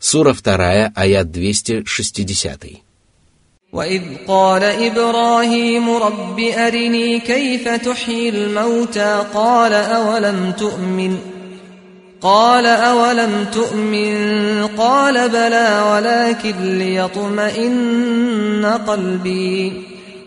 Сура 2, аят 260. وإذ قال إبراهيم رب أرني كيف تحيي الموتى قال أولم تؤمن قال أولم تؤمن قال بلى ولكن ليطمئن قلبي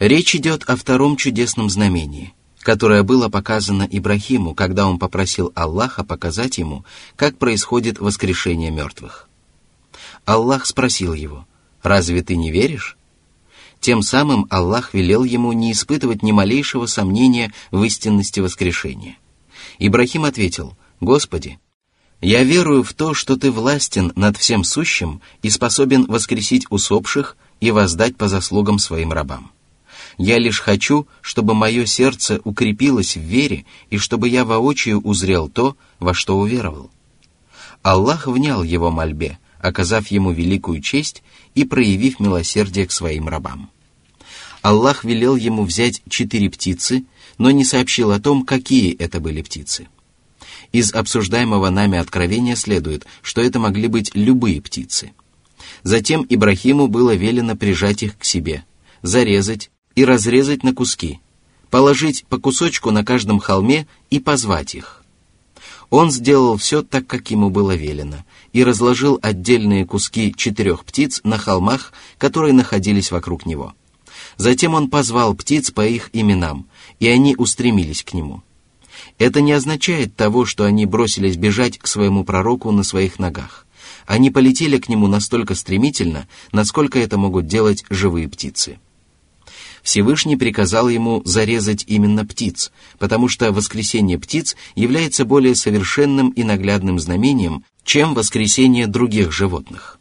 Речь идет о втором чудесном знамении, которое было показано Ибрахиму, когда он попросил Аллаха показать ему, как происходит воскрешение мертвых. Аллах спросил его, «Разве ты не веришь?» Тем самым Аллах велел ему не испытывать ни малейшего сомнения в истинности воскрешения. Ибрахим ответил, «Господи, я верую в то, что Ты властен над всем сущим и способен воскресить усопших и воздать по заслугам своим рабам. Я лишь хочу, чтобы мое сердце укрепилось в вере и чтобы я воочию узрел то, во что уверовал. Аллах внял его мольбе, оказав ему великую честь и проявив милосердие к своим рабам. Аллах велел ему взять четыре птицы, но не сообщил о том, какие это были птицы. Из обсуждаемого нами откровения следует, что это могли быть любые птицы. Затем Ибрахиму было велено прижать их к себе, зарезать и разрезать на куски, положить по кусочку на каждом холме и позвать их. Он сделал все так, как ему было велено, и разложил отдельные куски четырех птиц на холмах, которые находились вокруг него. Затем он позвал птиц по их именам, и они устремились к нему. Это не означает того, что они бросились бежать к своему пророку на своих ногах. Они полетели к нему настолько стремительно, насколько это могут делать живые птицы. Всевышний приказал ему зарезать именно птиц, потому что воскресение птиц является более совершенным и наглядным знамением, чем воскресение других животных.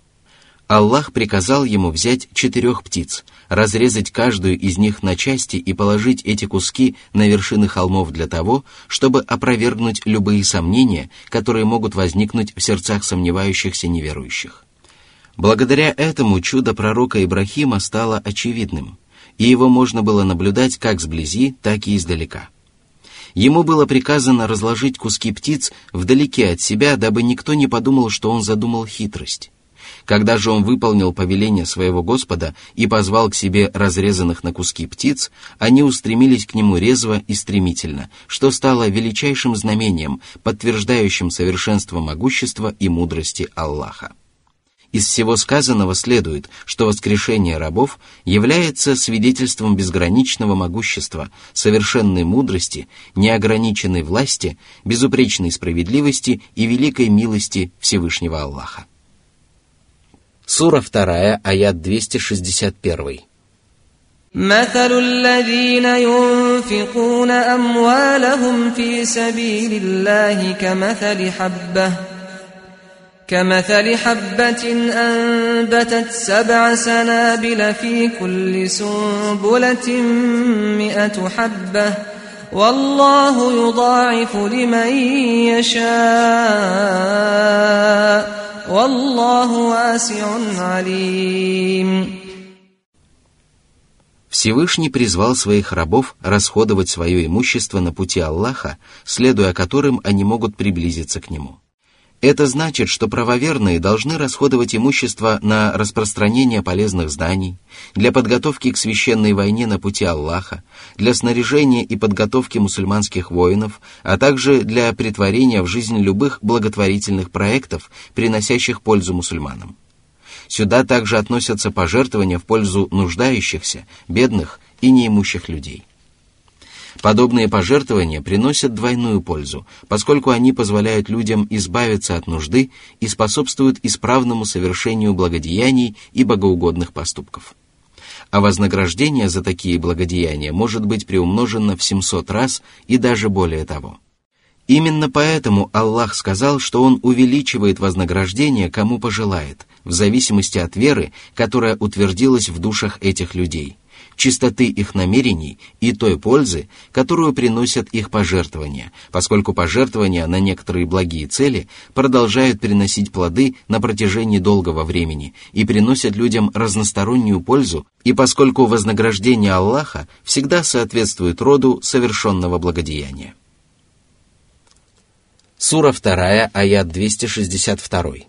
Аллах приказал ему взять четырех птиц, разрезать каждую из них на части и положить эти куски на вершины холмов для того, чтобы опровергнуть любые сомнения, которые могут возникнуть в сердцах сомневающихся неверующих. Благодаря этому чудо пророка Ибрахима стало очевидным – и его можно было наблюдать как сблизи, так и издалека. Ему было приказано разложить куски птиц вдалеке от себя, дабы никто не подумал, что он задумал хитрость. Когда же он выполнил повеление своего Господа и позвал к себе разрезанных на куски птиц, они устремились к нему резво и стремительно, что стало величайшим знамением, подтверждающим совершенство могущества и мудрости Аллаха. Из всего сказанного следует, что воскрешение рабов является свидетельством безграничного могущества, совершенной мудрости, неограниченной власти, безупречной справедливости и великой милости Всевышнего Аллаха. Сура 2, аят 261. مثل الذين ينفقون أموالهم في سبيل الله كمثل حبه كمثل حبة أنبتت سبع سنابل في كل سنبلة مئة حبة والله يضاعف لمن يشاء والله واسع عليم Всевышний призвал своих рабов расходовать свое имущество на пути Аллаха, следуя которым они могут приблизиться к Нему. Это значит, что правоверные должны расходовать имущество на распространение полезных знаний, для подготовки к священной войне на пути Аллаха, для снаряжения и подготовки мусульманских воинов, а также для притворения в жизнь любых благотворительных проектов, приносящих пользу мусульманам. Сюда также относятся пожертвования в пользу нуждающихся, бедных и неимущих людей. Подобные пожертвования приносят двойную пользу, поскольку они позволяют людям избавиться от нужды и способствуют исправному совершению благодеяний и богоугодных поступков. А вознаграждение за такие благодеяния может быть приумножено в 700 раз и даже более того. Именно поэтому Аллах сказал, что Он увеличивает вознаграждение, кому пожелает, в зависимости от веры, которая утвердилась в душах этих людей, чистоты их намерений и той пользы, которую приносят их пожертвования, поскольку пожертвования на некоторые благие цели продолжают приносить плоды на протяжении долгого времени и приносят людям разностороннюю пользу, и поскольку вознаграждение Аллаха всегда соответствует роду совершенного благодеяния. Сура 2, аят 262.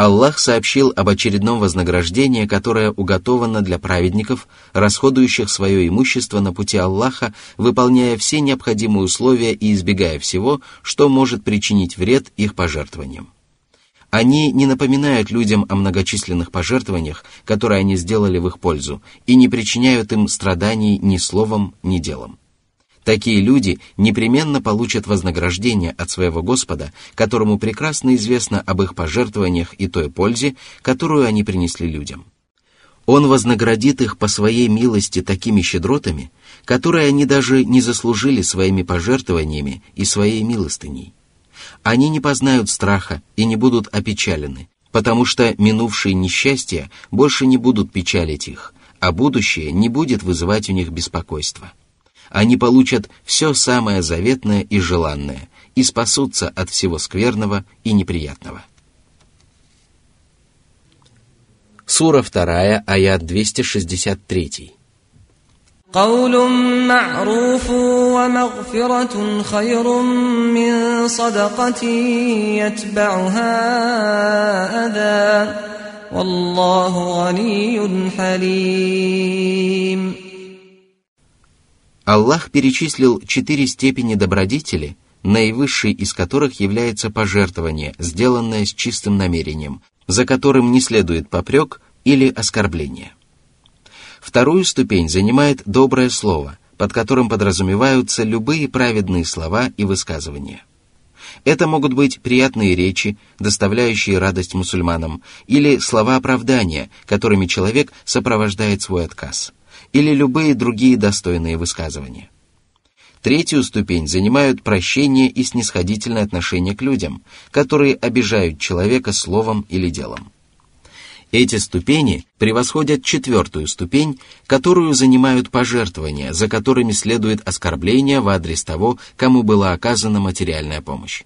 Аллах сообщил об очередном вознаграждении, которое уготовано для праведников, расходующих свое имущество на пути Аллаха, выполняя все необходимые условия и избегая всего, что может причинить вред их пожертвованиям. Они не напоминают людям о многочисленных пожертвованиях, которые они сделали в их пользу, и не причиняют им страданий ни словом, ни делом. Такие люди непременно получат вознаграждение от своего Господа, которому прекрасно известно об их пожертвованиях и той пользе, которую они принесли людям. Он вознаградит их по своей милости такими щедротами, которые они даже не заслужили своими пожертвованиями и своей милостыней. Они не познают страха и не будут опечалены, потому что минувшие несчастья больше не будут печалить их, а будущее не будет вызывать у них беспокойства они получат все самое заветное и желанное и спасутся от всего скверного и неприятного. Сура 2, аят 263. قول معروف ومغفرة خير من صدقة يتبعها أذى والله غني حليم Аллах перечислил четыре степени добродетели, наивысшей из которых является пожертвование, сделанное с чистым намерением, за которым не следует попрек или оскорбление. Вторую ступень занимает доброе слово, под которым подразумеваются любые праведные слова и высказывания. Это могут быть приятные речи, доставляющие радость мусульманам, или слова оправдания, которыми человек сопровождает свой отказ – или любые другие достойные высказывания. Третью ступень занимают прощение и снисходительное отношение к людям, которые обижают человека словом или делом. Эти ступени превосходят четвертую ступень, которую занимают пожертвования, за которыми следует оскорбление в адрес того, кому была оказана материальная помощь.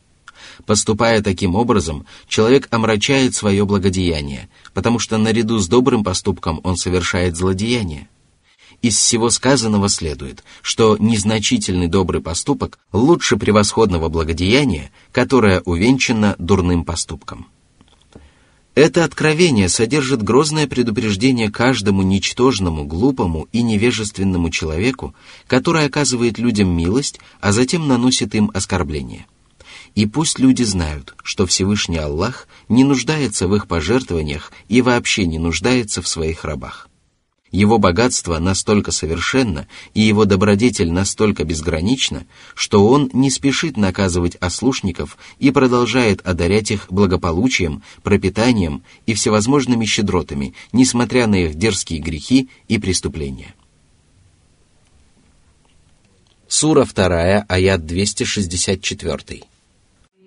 Поступая таким образом, человек омрачает свое благодеяние, потому что наряду с добрым поступком он совершает злодеяние. Из всего сказанного следует, что незначительный добрый поступок лучше превосходного благодеяния, которое увенчано дурным поступком. Это откровение содержит грозное предупреждение каждому ничтожному, глупому и невежественному человеку, который оказывает людям милость, а затем наносит им оскорбление. И пусть люди знают, что Всевышний Аллах не нуждается в их пожертвованиях и вообще не нуждается в своих рабах. Его богатство настолько совершенно и его добродетель настолько безгранична, что он не спешит наказывать ослушников и продолжает одарять их благополучием, пропитанием и всевозможными щедротами, несмотря на их дерзкие грехи и преступления. Сура 2, аят 264.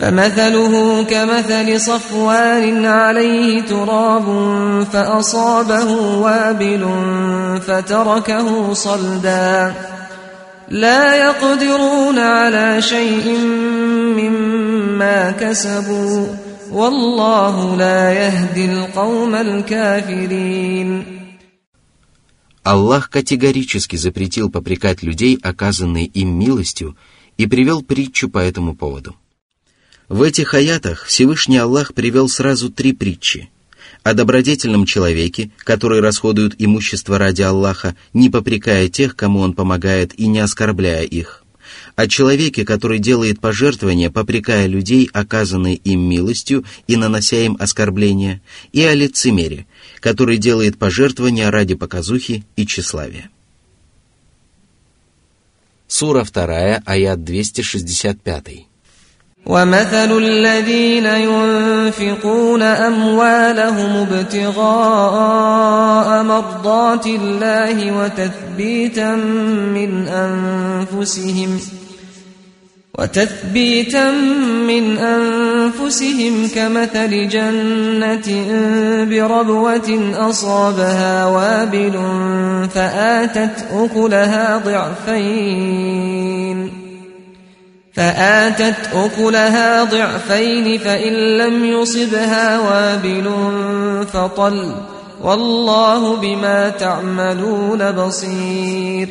فمثله كمثل صفوان عليه تراب فأصابه وابل فتركه صلدا لا يقدرون على شيء مما كسبوا والله لا يهدي القوم الكافرين Аллах категорически запретил попрекать людей, оказанной им милостью, и привел притчу по этому поводу. В этих аятах Всевышний Аллах привел сразу три притчи. О добродетельном человеке, который расходует имущество ради Аллаха, не попрекая тех, кому он помогает и не оскорбляя их о человеке, который делает пожертвования, попрекая людей, оказанной им милостью и нанося им оскорбления, и о лицемере, который делает пожертвования ради показухи и тщеславия. Сура 2, аят 265. ومثل الذين ينفقون أموالهم ابتغاء مرضات الله وتثبيتا من أنفسهم وتثبيتا من أنفسهم كمثل جنة بربوة أصابها وابل فآتت أكلها ضعفين فآتت أكلها ضعفين فإن لم يصبها وابل فطل والله بما تعملون بصير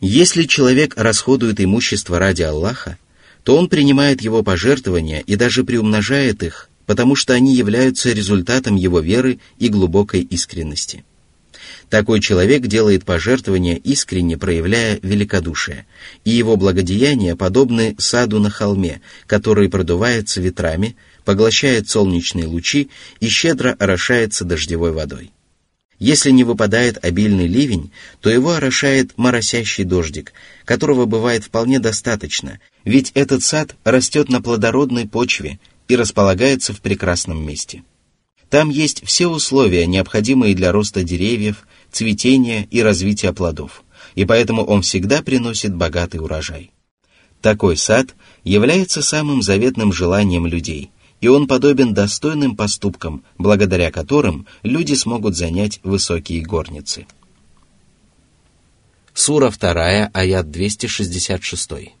Если человек расходует имущество ради Аллаха, то он принимает его пожертвования и даже приумножает их, потому что они являются результатом его веры и глубокой искренности – такой человек делает пожертвования, искренне проявляя великодушие, и его благодеяния подобны саду на холме, который продувается ветрами, поглощает солнечные лучи и щедро орошается дождевой водой. Если не выпадает обильный ливень, то его орошает моросящий дождик, которого бывает вполне достаточно, ведь этот сад растет на плодородной почве и располагается в прекрасном месте. Там есть все условия, необходимые для роста деревьев, цветения и развития плодов, и поэтому он всегда приносит богатый урожай. Такой сад является самым заветным желанием людей, и он подобен достойным поступкам, благодаря которым люди смогут занять высокие горницы. Сура 2, аят 266.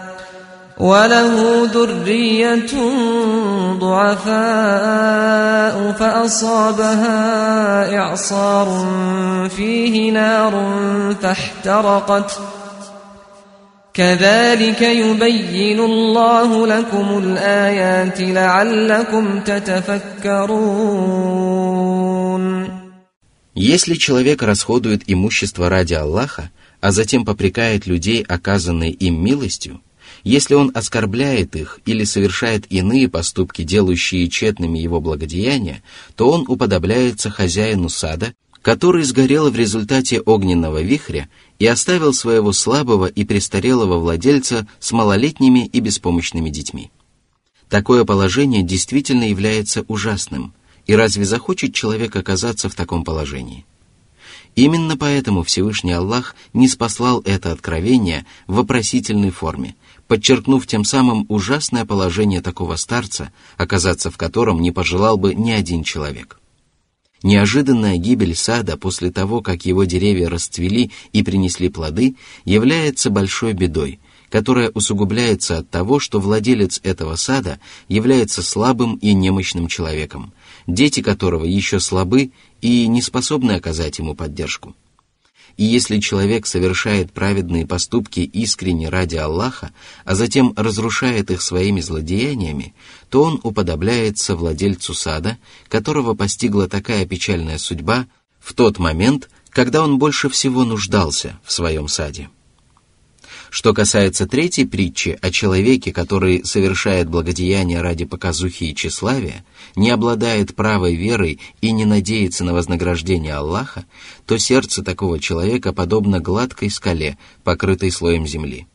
وله ذرية ضعفاء فأصابها إعصار فيه نار فاحترقت كذلك يبين الله لكم الآيات لعلكم تتفكرون Если человек расходует имущество ради Аллаха, а затем попрекает людей, оказанной им милостью, если он оскорбляет их или совершает иные поступки, делающие тщетными его благодеяния, то он уподобляется хозяину сада, который сгорел в результате огненного вихря и оставил своего слабого и престарелого владельца с малолетними и беспомощными детьми. Такое положение действительно является ужасным, и разве захочет человек оказаться в таком положении? Именно поэтому Всевышний Аллах не спаслал это откровение в вопросительной форме, подчеркнув тем самым ужасное положение такого старца, оказаться в котором не пожелал бы ни один человек. Неожиданная гибель сада после того, как его деревья расцвели и принесли плоды, является большой бедой, которая усугубляется от того, что владелец этого сада является слабым и немощным человеком, дети которого еще слабы и не способны оказать ему поддержку. И если человек совершает праведные поступки искренне ради Аллаха, а затем разрушает их своими злодеяниями, то он уподобляется владельцу сада, которого постигла такая печальная судьба в тот момент, когда он больше всего нуждался в своем саде. Что касается третьей притчи о человеке, который совершает благодеяние ради показухи и тщеславия, не обладает правой верой и не надеется на вознаграждение Аллаха, то сердце такого человека подобно гладкой скале, покрытой слоем земли.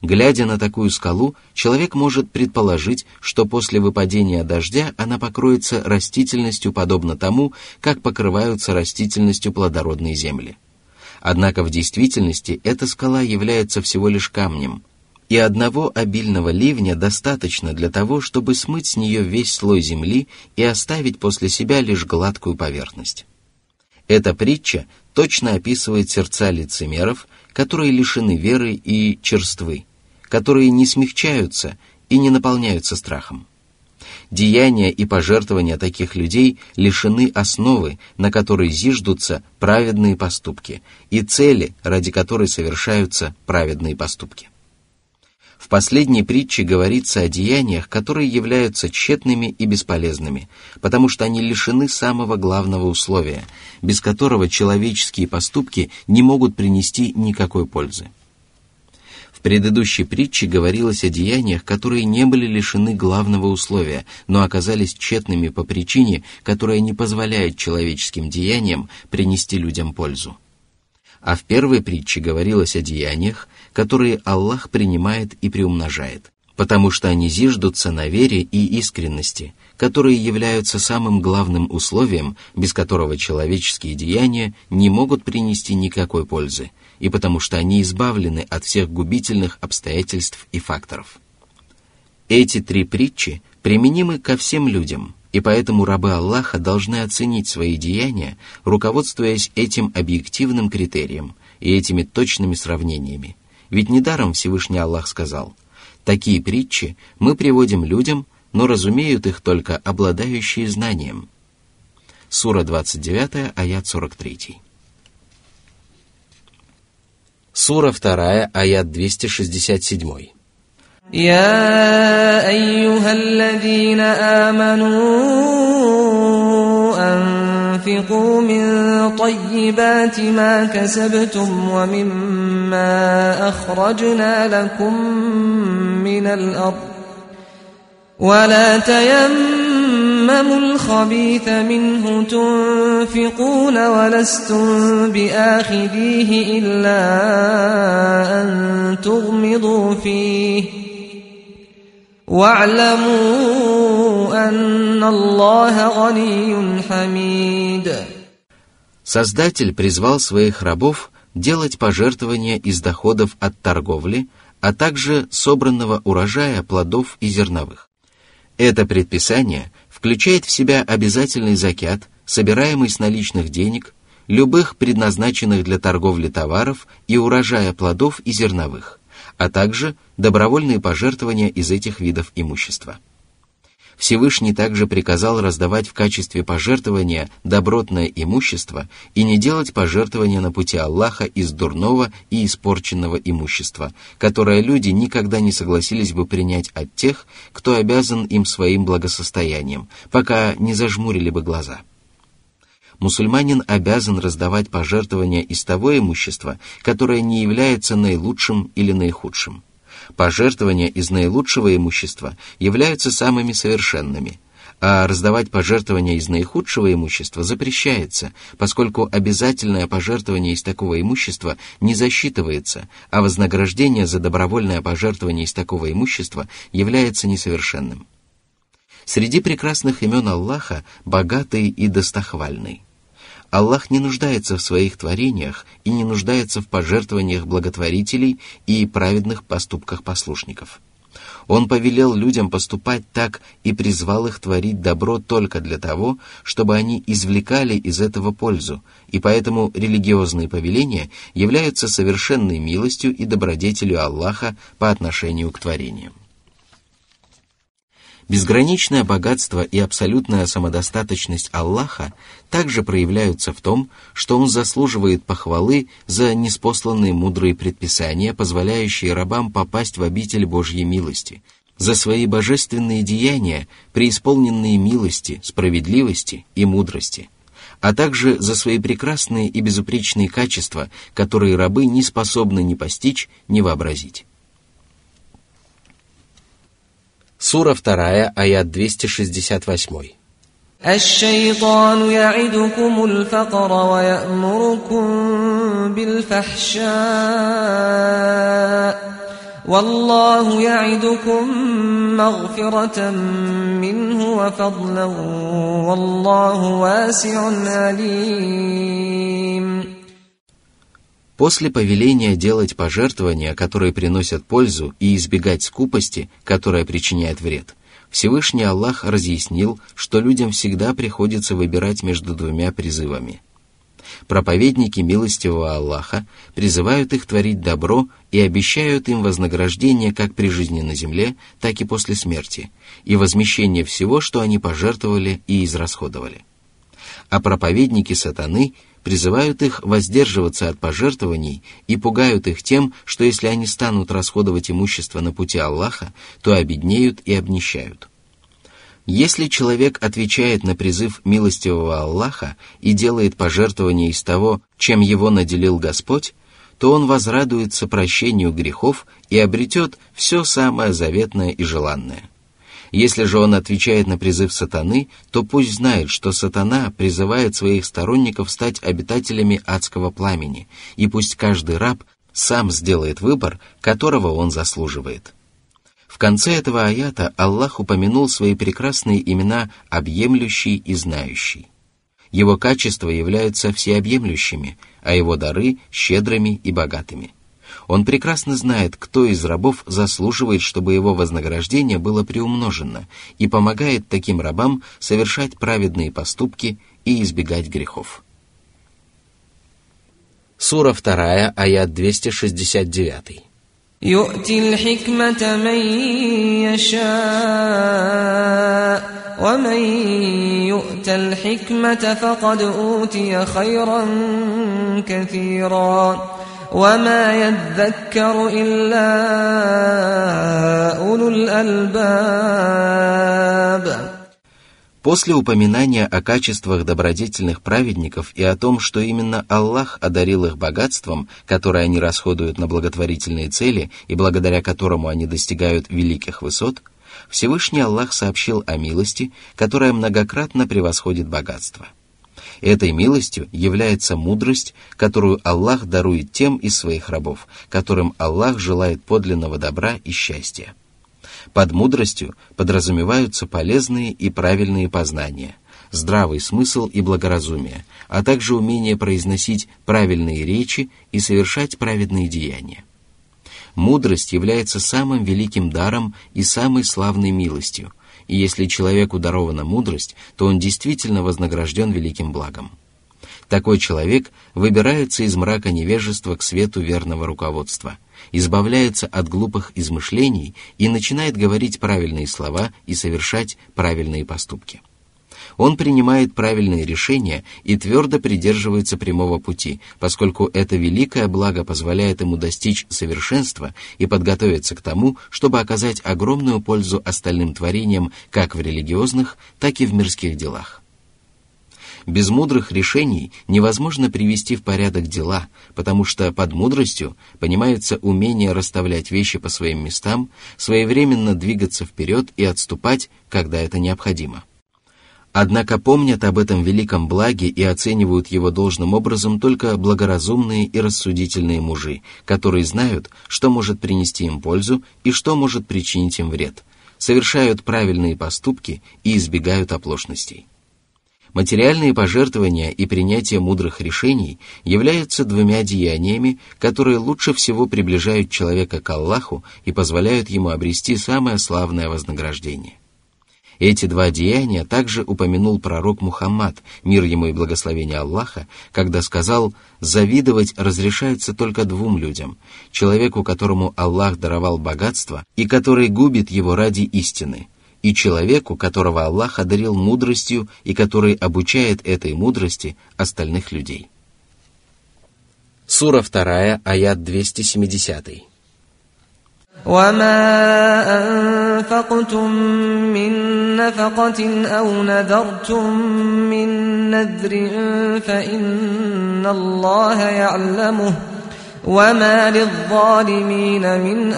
Глядя на такую скалу, человек может предположить, что после выпадения дождя она покроется растительностью подобно тому, как покрываются растительностью плодородные земли. Однако в действительности эта скала является всего лишь камнем, и одного обильного ливня достаточно для того, чтобы смыть с нее весь слой земли и оставить после себя лишь гладкую поверхность. Эта притча точно описывает сердца лицемеров, которые лишены веры и черствы, которые не смягчаются и не наполняются страхом. Деяния и пожертвования таких людей лишены основы, на которой зиждутся праведные поступки, и цели, ради которой совершаются праведные поступки. В последней притче говорится о деяниях, которые являются тщетными и бесполезными, потому что они лишены самого главного условия, без которого человеческие поступки не могут принести никакой пользы. Предыдущей притче говорилось о деяниях, которые не были лишены главного условия, но оказались тщетными по причине, которая не позволяет человеческим деяниям принести людям пользу. А в первой притче говорилось о деяниях, которые Аллах принимает и приумножает, потому что они зиждутся на вере и искренности, которые являются самым главным условием, без которого человеческие деяния не могут принести никакой пользы, и потому что они избавлены от всех губительных обстоятельств и факторов. Эти три притчи применимы ко всем людям, и поэтому рабы Аллаха должны оценить свои деяния, руководствуясь этим объективным критерием и этими точными сравнениями. Ведь недаром Всевышний Аллах сказал, «Такие притчи мы приводим людям, но разумеют их только обладающие знанием». Сура 29, аят 43. Сура 2, аят 267. يا أيها الذين آمنوا أنفقوا من طيبات ما كسبتم ومما أخرجنا لكم من الأرض ولا تيمموا الخبيث منه تنفقون ولستم بآخذيه إلا أن تغمضوا فيه واعلموا أن الله غني حميد Создатель призвал своих рабов делать пожертвования из доходов от торговли, а также собранного урожая плодов и зерновых. Это предписание – включает в себя обязательный закят, собираемый с наличных денег, любых предназначенных для торговли товаров и урожая плодов и зерновых, а также добровольные пожертвования из этих видов имущества. Всевышний также приказал раздавать в качестве пожертвования добротное имущество и не делать пожертвования на пути Аллаха из дурного и испорченного имущества, которое люди никогда не согласились бы принять от тех, кто обязан им своим благосостоянием, пока не зажмурили бы глаза. Мусульманин обязан раздавать пожертвования из того имущества, которое не является наилучшим или наихудшим – Пожертвования из наилучшего имущества являются самыми совершенными, а раздавать пожертвования из наихудшего имущества запрещается, поскольку обязательное пожертвование из такого имущества не засчитывается, а вознаграждение за добровольное пожертвование из такого имущества является несовершенным. Среди прекрасных имен Аллаха богатый и достохвальный. Аллах не нуждается в своих творениях и не нуждается в пожертвованиях благотворителей и праведных поступках послушников. Он повелел людям поступать так и призвал их творить добро только для того, чтобы они извлекали из этого пользу, и поэтому религиозные повеления являются совершенной милостью и добродетелью Аллаха по отношению к творениям. Безграничное богатство и абсолютная самодостаточность Аллаха также проявляются в том, что Он заслуживает похвалы за неспосланные мудрые предписания, позволяющие рабам попасть в обитель Божьей милости, за свои божественные деяния, преисполненные милости, справедливости и мудрости, а также за свои прекрасные и безупречные качества, которые рабы не способны ни постичь, ни вообразить. Сура 2, аят 268. الشيطان يعدكم الفقر ويأمركم بالفحشاء والله يعدكم مغفرة منه وفضلا والله واسع عليم После повеления делать пожертвования, которые приносят пользу, и избегать скупости, которая причиняет вред, Всевышний Аллах разъяснил, что людям всегда приходится выбирать между двумя призывами. Проповедники милостивого Аллаха призывают их творить добро и обещают им вознаграждение как при жизни на земле, так и после смерти, и возмещение всего, что они пожертвовали и израсходовали. А проповедники сатаны призывают их воздерживаться от пожертвований и пугают их тем, что если они станут расходовать имущество на пути Аллаха, то обеднеют и обнищают. Если человек отвечает на призыв милостивого Аллаха и делает пожертвование из того, чем его наделил Господь, то он возрадуется прощению грехов и обретет все самое заветное и желанное – если же он отвечает на призыв сатаны, то пусть знает, что сатана призывает своих сторонников стать обитателями адского пламени, и пусть каждый раб сам сделает выбор, которого он заслуживает. В конце этого аята Аллах упомянул свои прекрасные имена «объемлющий» и «знающий». Его качества являются всеобъемлющими, а его дары – щедрыми и богатыми. Он прекрасно знает, кто из рабов заслуживает, чтобы его вознаграждение было приумножено, и помогает таким рабам совершать праведные поступки и избегать грехов. Сура 2, аят 269. يؤتي الحكمة من يشاء ومن يؤت الحكمة فقد أوتي خيرا كثيرا وما يذكر إلا أولو الألباب После упоминания о качествах добродетельных праведников и о том, что именно Аллах одарил их богатством, которое они расходуют на благотворительные цели и благодаря которому они достигают великих высот, Всевышний Аллах сообщил о милости, которая многократно превосходит богатство. Этой милостью является мудрость, которую Аллах дарует тем из своих рабов, которым Аллах желает подлинного добра и счастья. Под мудростью подразумеваются полезные и правильные познания, здравый смысл и благоразумие, а также умение произносить правильные речи и совершать праведные деяния. Мудрость является самым великим даром и самой славной милостью, и если человеку дарована мудрость, то он действительно вознагражден великим благом. Такой человек выбирается из мрака невежества к свету верного руководства, избавляется от глупых измышлений и начинает говорить правильные слова и совершать правильные поступки. Он принимает правильные решения и твердо придерживается прямого пути, поскольку это великое благо позволяет ему достичь совершенства и подготовиться к тому, чтобы оказать огромную пользу остальным творениям как в религиозных, так и в мирских делах. Без мудрых решений невозможно привести в порядок дела, потому что под мудростью понимается умение расставлять вещи по своим местам, своевременно двигаться вперед и отступать, когда это необходимо. Однако помнят об этом великом благе и оценивают его должным образом только благоразумные и рассудительные мужи, которые знают, что может принести им пользу и что может причинить им вред, совершают правильные поступки и избегают оплошностей. Материальные пожертвования и принятие мудрых решений являются двумя деяниями, которые лучше всего приближают человека к Аллаху и позволяют ему обрести самое славное вознаграждение. Эти два деяния также упомянул пророк Мухаммад, мир ему и благословение Аллаха, когда сказал «завидовать разрешается только двум людям, человеку, которому Аллах даровал богатство и который губит его ради истины, и человеку, которого Аллах одарил мудростью и который обучает этой мудрости остальных людей». Сура 2, аят 270. وما أنفقتم من نفقة أو نذرتم من نذر فإن الله يعلمه وما للظالمين من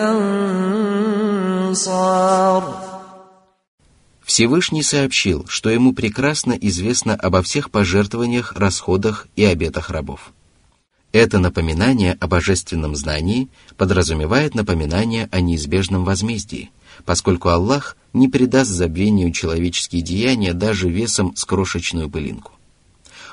أنصار Всевышний сообщил, что ему прекрасно известно обо всех пожертвованиях, расходах и обетах рабов. Это напоминание о божественном знании подразумевает напоминание о неизбежном возмездии, поскольку Аллах не придаст забвению человеческие деяния даже весом с крошечную пылинку.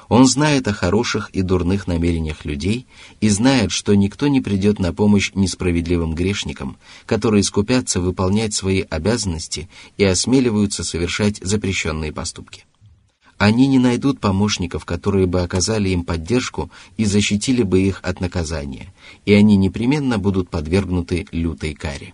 Он знает о хороших и дурных намерениях людей и знает, что никто не придет на помощь несправедливым грешникам, которые скупятся выполнять свои обязанности и осмеливаются совершать запрещенные поступки Они не найдут помощников, которые бы оказали им поддержку и защитили бы их от наказания, и они непременно будут подвергнуты лютой каре.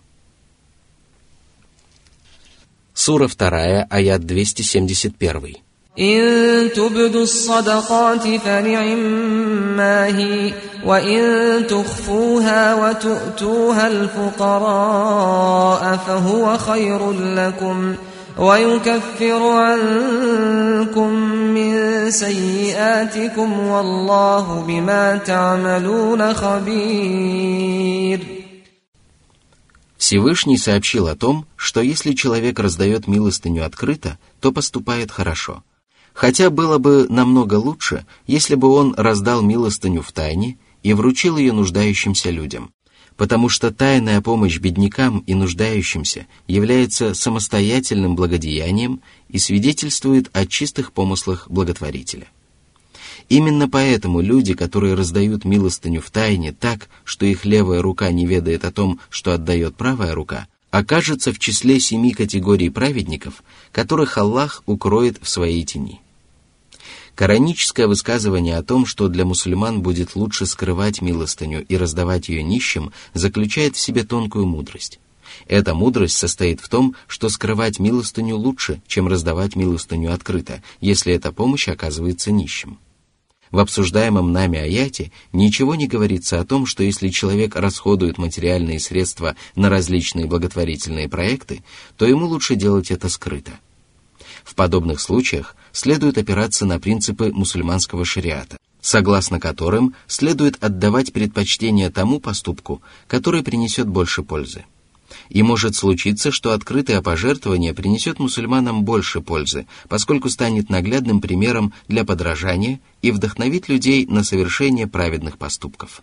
Сура 2, аят 271. إن تبدوا الصدقات فنعما هي وإن تخفوها وتؤتوها الفقراء فهو خير لكم ويكفر عنكم من سيئاتكم والله بما تعملون خبير Всевышний сообщил о том, что если человек раздает милостыню открыто, то поступает хорошо – Хотя было бы намного лучше, если бы он раздал милостыню в тайне и вручил ее нуждающимся людям, потому что тайная помощь беднякам и нуждающимся является самостоятельным благодеянием и свидетельствует о чистых помыслах благотворителя. Именно поэтому люди, которые раздают милостыню в тайне так, что их левая рука не ведает о том, что отдает правая рука, окажется в числе семи категорий праведников, которых Аллах укроет в своей тени. Кораническое высказывание о том, что для мусульман будет лучше скрывать милостыню и раздавать ее нищим, заключает в себе тонкую мудрость. Эта мудрость состоит в том, что скрывать милостыню лучше, чем раздавать милостыню открыто, если эта помощь оказывается нищим. В обсуждаемом нами аяте ничего не говорится о том, что если человек расходует материальные средства на различные благотворительные проекты, то ему лучше делать это скрыто. В подобных случаях следует опираться на принципы мусульманского шариата, согласно которым следует отдавать предпочтение тому поступку, который принесет больше пользы. И может случиться, что открытое пожертвование принесет мусульманам больше пользы, поскольку станет наглядным примером для подражания и вдохновит людей на совершение праведных поступков.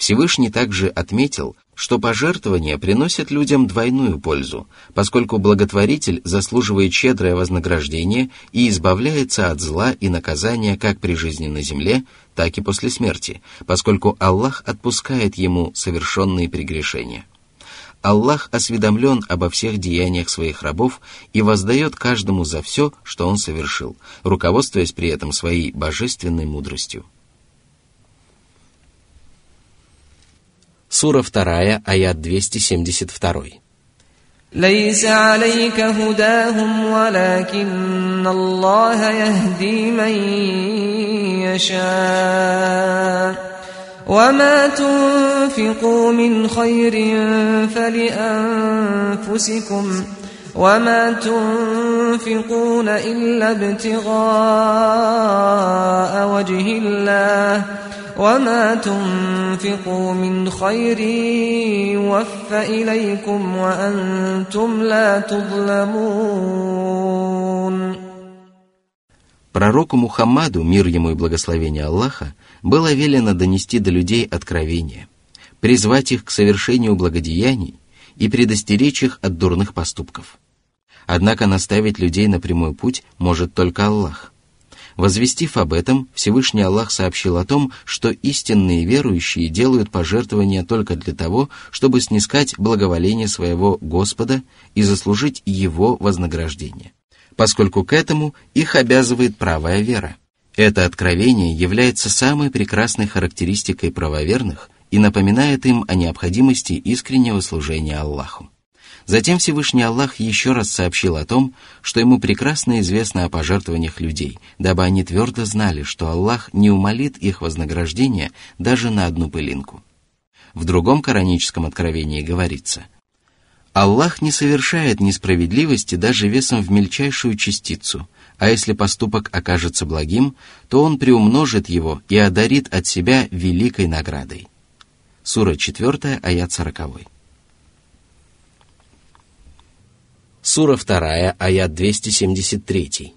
Всевышний также отметил, что пожертвования приносят людям двойную пользу, поскольку благотворитель заслуживает щедрое вознаграждение и избавляется от зла и наказания как при жизни на земле, так и после смерти, поскольку Аллах отпускает ему совершенные прегрешения. Аллах осведомлен обо всех деяниях своих рабов и воздает каждому за все, что он совершил, руководствуясь при этом своей божественной мудростью. Сура 2, аят 272. ليس عليك هداهم ولكن الله يهدي من يشاء وما تنفقوا من خير فلأنفسكم وما تنفقون إلا ابتغاء وجه الله وما تنفقوا من خير يوفى إليكم وأنتم لا تظلمون Пророку Мухаммаду, мир ему и благословение Аллаха, было велено донести до людей откровение, призвать их к совершению благодеяний и предостеречь их от дурных поступков. Однако наставить людей на прямой путь может только Аллах. Возвестив об этом, Всевышний Аллах сообщил о том, что истинные верующие делают пожертвования только для того, чтобы снискать благоволение своего Господа и заслужить Его вознаграждение, поскольку к этому их обязывает правая вера. Это откровение является самой прекрасной характеристикой правоверных и напоминает им о необходимости искреннего служения Аллаху. Затем Всевышний Аллах еще раз сообщил о том, что ему прекрасно известно о пожертвованиях людей, дабы они твердо знали, что Аллах не умолит их вознаграждения даже на одну пылинку. В другом кораническом откровении говорится – Аллах не совершает несправедливости даже весом в мельчайшую частицу, а если поступок окажется благим, то он приумножит его и одарит от себя великой наградой. Сура 4, аят 40. Сура 2, аят 273.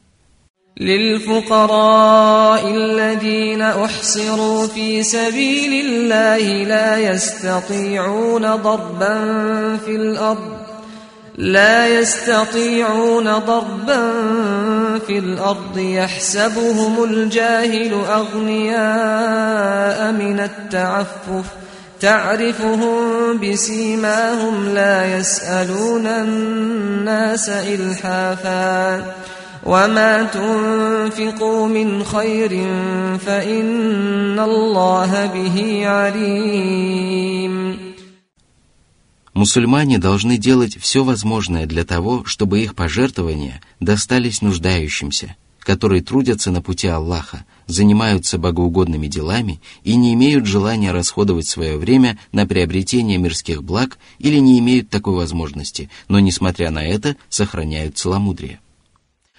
للفقراء الذين احصروا في سبيل الله لا يستطيعون ضربا في الارض لا يستطيعون ضربا في الارض يحسبهم الجاهل اغنياء من التعفف تعرفهم بسيماهم لا يسالون الناس الحافا وما تنفقوا من خير فان الله به عليم Мусульмане должны делать все возможное для того, чтобы их пожертвования достались нуждающимся, которые трудятся на пути Аллаха, занимаются богоугодными делами и не имеют желания расходовать свое время на приобретение мирских благ или не имеют такой возможности, но, несмотря на это, сохраняют целомудрие.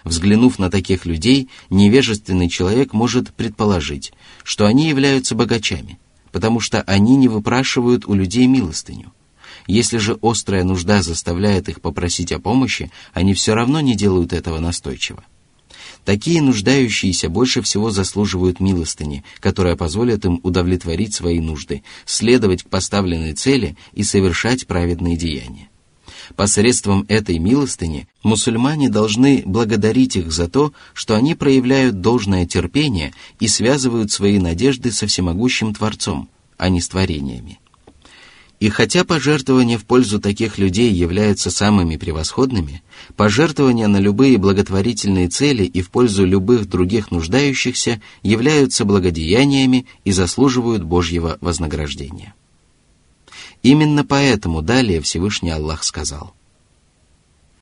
Взглянув на таких людей, невежественный человек может предположить, что они являются богачами, потому что они не выпрашивают у людей милостыню. Если же острая нужда заставляет их попросить о помощи, они все равно не делают этого настойчиво. Такие нуждающиеся больше всего заслуживают милостыни, которая позволит им удовлетворить свои нужды, следовать к поставленной цели и совершать праведные деяния. Посредством этой милостыни мусульмане должны благодарить их за то, что они проявляют должное терпение и связывают свои надежды со всемогущим Творцом, а не с творениями. И хотя пожертвования в пользу таких людей являются самыми превосходными, пожертвования на любые благотворительные цели и в пользу любых других нуждающихся являются благодеяниями и заслуживают Божьего вознаграждения. Именно поэтому далее Всевышний Аллах сказал –